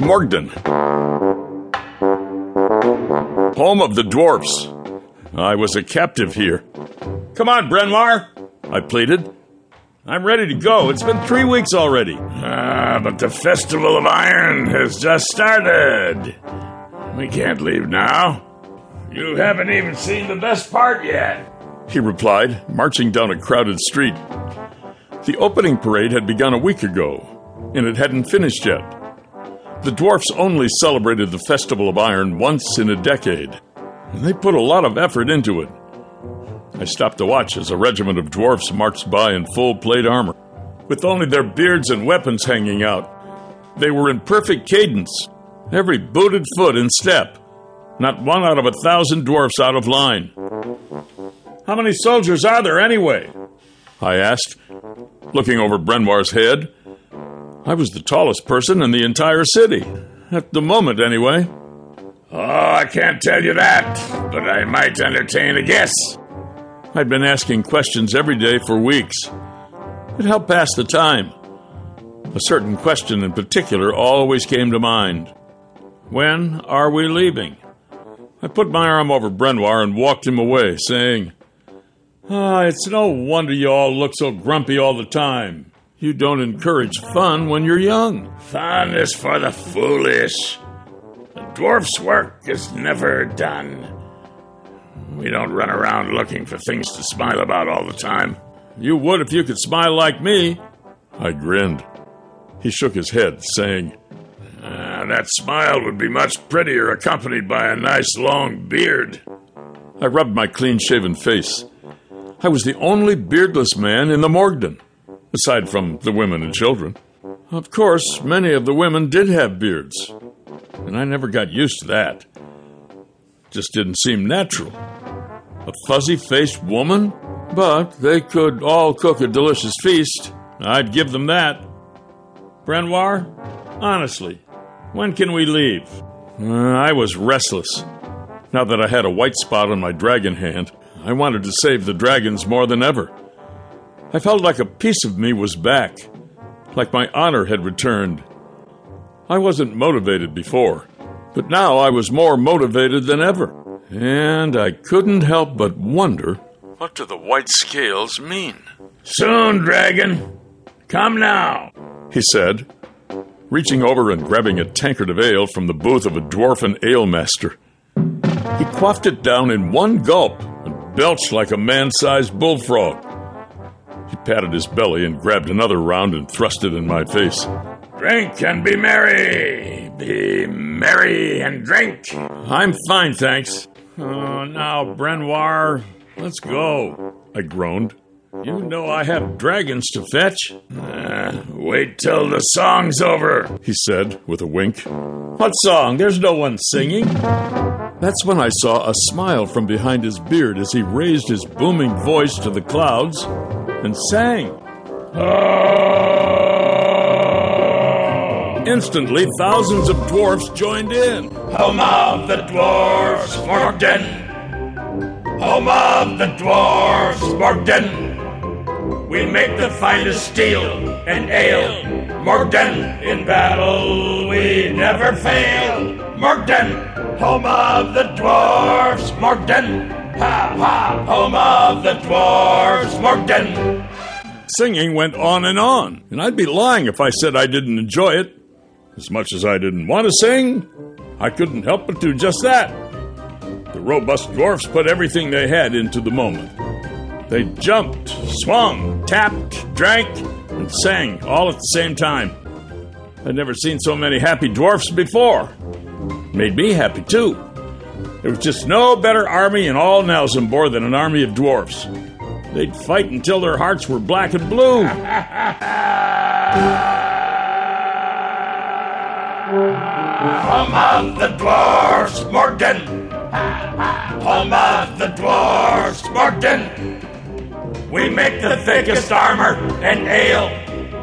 Morgden. Home of the dwarfs. I was a captive here. Come on, Brenwar, I pleaded. I'm ready to go. It's been three weeks already. Ah, but the Festival of Iron has just started. We can't leave now. You haven't even seen the best part yet. He replied, marching down a crowded street. The opening parade had begun a week ago, and it hadn't finished yet. The dwarfs only celebrated the Festival of Iron once in a decade, and they put a lot of effort into it. I stopped to watch as a regiment of dwarfs marched by in full plate armor, with only their beards and weapons hanging out. They were in perfect cadence, every booted foot in step, not one out of a thousand dwarfs out of line. How many soldiers are there anyway? I asked, looking over Brenwar's head. I was the tallest person in the entire city, at the moment anyway. Oh, I can't tell you that, but I might entertain a guess. I'd been asking questions every day for weeks. It helped pass the time. A certain question in particular always came to mind. When are we leaving? I put my arm over Brenwar and walked him away, saying, Ah, it's no wonder you all look so grumpy all the time. You don't encourage fun when you're young. Fun is for the foolish. The dwarf's work is never done. We don't run around looking for things to smile about all the time. You would if you could smile like me. I grinned. He shook his head, saying, uh, That smile would be much prettier accompanied by a nice long beard. I rubbed my clean shaven face. I was the only beardless man in the Morgden, aside from the women and children. Of course, many of the women did have beards, and I never got used to that. Just didn't seem natural a fuzzy faced woman, but they could all cook a delicious feast. I'd give them that. Brenwar, honestly, when can we leave? Uh, I was restless. Now that I had a white spot on my dragon hand, I wanted to save the dragons more than ever. I felt like a piece of me was back, like my honor had returned. I wasn't motivated before, but now I was more motivated than ever. And I couldn't help but wonder what do the white scales mean? Soon, dragon. Come now, he said, reaching over and grabbing a tankard of ale from the booth of a dwarfen ale master. He quaffed it down in one gulp and belched like a man sized bullfrog. He patted his belly and grabbed another round and thrust it in my face. Drink and be merry. Be merry and drink. I'm fine, thanks. Oh, now, Brenwar, let's go, I groaned. You know I have dragons to fetch. Uh, wait till the song's over, he said with a wink. What song? There's no one singing. That's when I saw a smile from behind his beard as he raised his booming voice to the clouds and sang. Ah! Instantly, thousands of dwarfs joined in. Home of the dwarfs, Morgden! Home of the dwarfs, Morgden! We make the finest steel and ale. Morgden, in battle we never fail. Morgden, home of the dwarfs, Morgden! Ha ha, home of the dwarfs, Morgden! Singing went on and on, and I'd be lying if I said I didn't enjoy it. As much as I didn't want to sing, I couldn't help but do just that. The robust dwarfs put everything they had into the moment. They jumped, swung, tapped, drank, and sang all at the same time. I'd never seen so many happy dwarfs before. Made me happy too. There was just no better army in all Nalzambor than an army of dwarfs. They'd fight until their hearts were black and blue. Home of the dwarfs, Morgden! Home of the dwarfs, Morgden! We make the thickest armor and ale,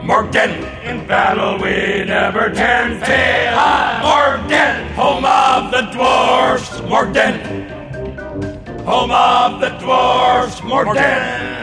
Morgden! In battle we never turn tail, Morgden! Home of the dwarfs, Morgden! Home of the dwarfs, Morgden!